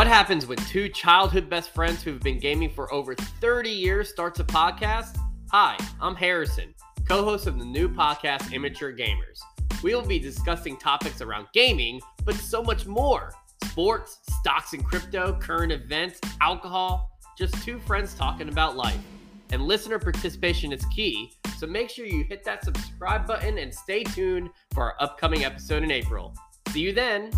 What happens when two childhood best friends who've been gaming for over 30 years starts a podcast? Hi, I'm Harrison, co-host of the new podcast Immature Gamers. We will be discussing topics around gaming, but so much more. Sports, stocks and crypto, current events, alcohol, just two friends talking about life. And listener participation is key, so make sure you hit that subscribe button and stay tuned for our upcoming episode in April. See you then.